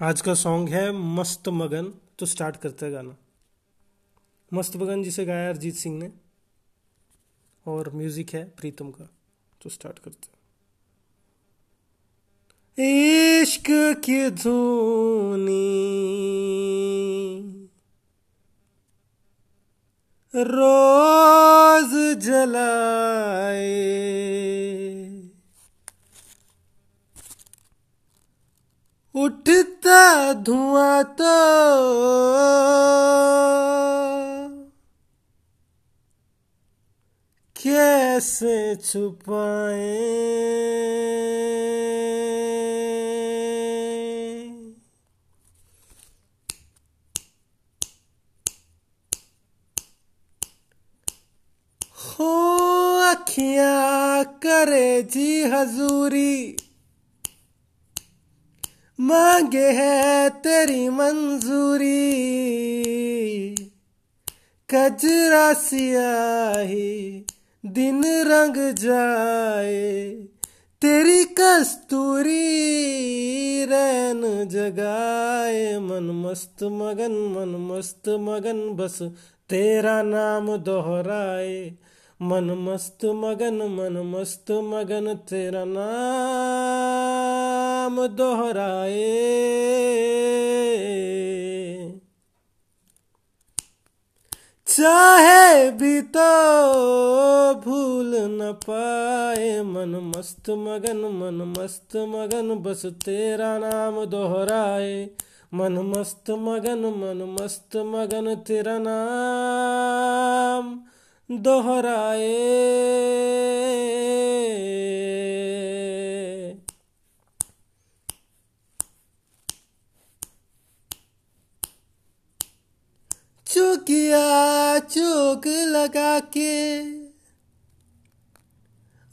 आज का सॉन्ग है, मस्त मगन तो स्टार्ट करते हैं गाना। मस्त मगन जिसे गाया अरिजीत सिंह ने, और म्यूज़िक है प्रीतम का तो स्टार्ट करते हैं। इश्क की धुनी, रोज जलाए। उठता धुआँ तो। कैसे छुपाए? हो अखियाँ करे जी हजूरी। मांगे है तेरी मंजूरी। कजरा सियाही, दिन रंग जाए। तेरी कस्तूरी रैन जगाए। मन मस्त मगन, मन मस्त मगन, बस तेरा नाम दोहराए। मन मस्त मगन मन मस्त मगन, तेरा नाम दोहराए। चाहे भी तो भूल न पाए मन मस्त मगन मन मस्त मगन, बस तेरा नाम दोहराए। मन मस्त मगन मन मस्त मगन, तेरा नाम दोहराए। चुकिया चुक लगा के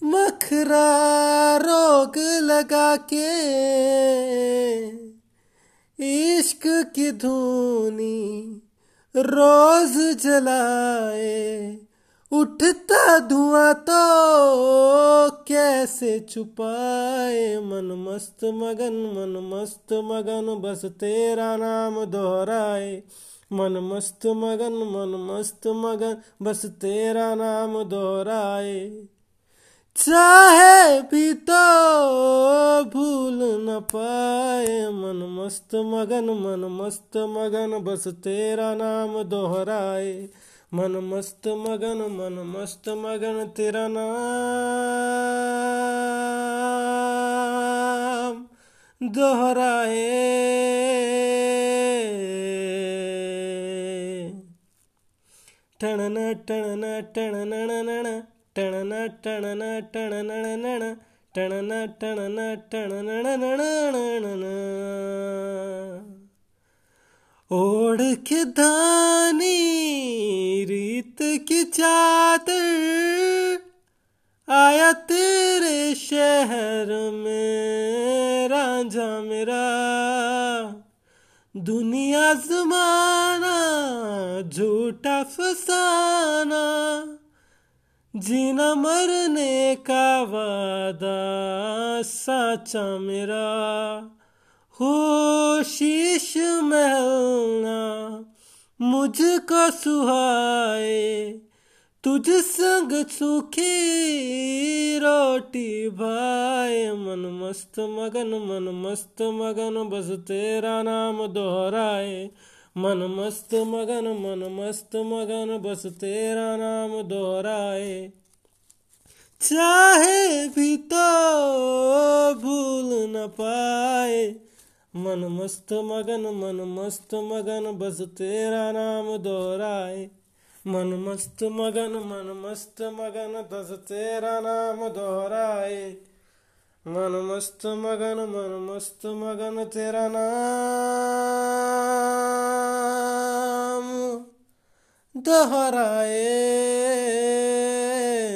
मखरा रोग लगा के इश्क की धुनी रोज जलाए। उठता धुआँ तो कैसे छुपाए? मन मस्त मगन, मन मस्त मगन, बस तेरा नाम दोहराए। मन मस्त मगन, मन मस्त मगन, बस तेरा नाम दोहराए। चाहे भी तो भूल न पाए। मन मस्त मगन, मन मस्त मगन, बस तेरा नाम दोहराए। मन मस्त मगन मन मस्त मगन तेरा नाम दोहराए। टणन टणन टणनणनण टणन टणन टणनणनण टणन टणन टणनणनणनण ओढ़ के दानी की चादर आया तेरे शहर में, रांझा मेरा। दुनिया जमाना, झूठा फसाना, जीना मरने का वादा साचा मेरा। हो शीश महलना मुझको सुहाए, तुझ संग सूखी रोटी भाई मन मस्त मगन, मन मस्त मगन, बस तेरा नाम दोहराए। मन मस्त मगन, मन मस्त मगन, बस तेरा नाम दोहराए। चाहे भी तो भूल न पाए मन मस्त मगन, मन मस्त मगन, बस तेरा नाम दोहराए। मन मस्त मगन, मन मस्त मगन, बस तेरा नाम दोहराए। मन मस्त मगन, मन मस्त मगन, तेरा नाम दोहराए।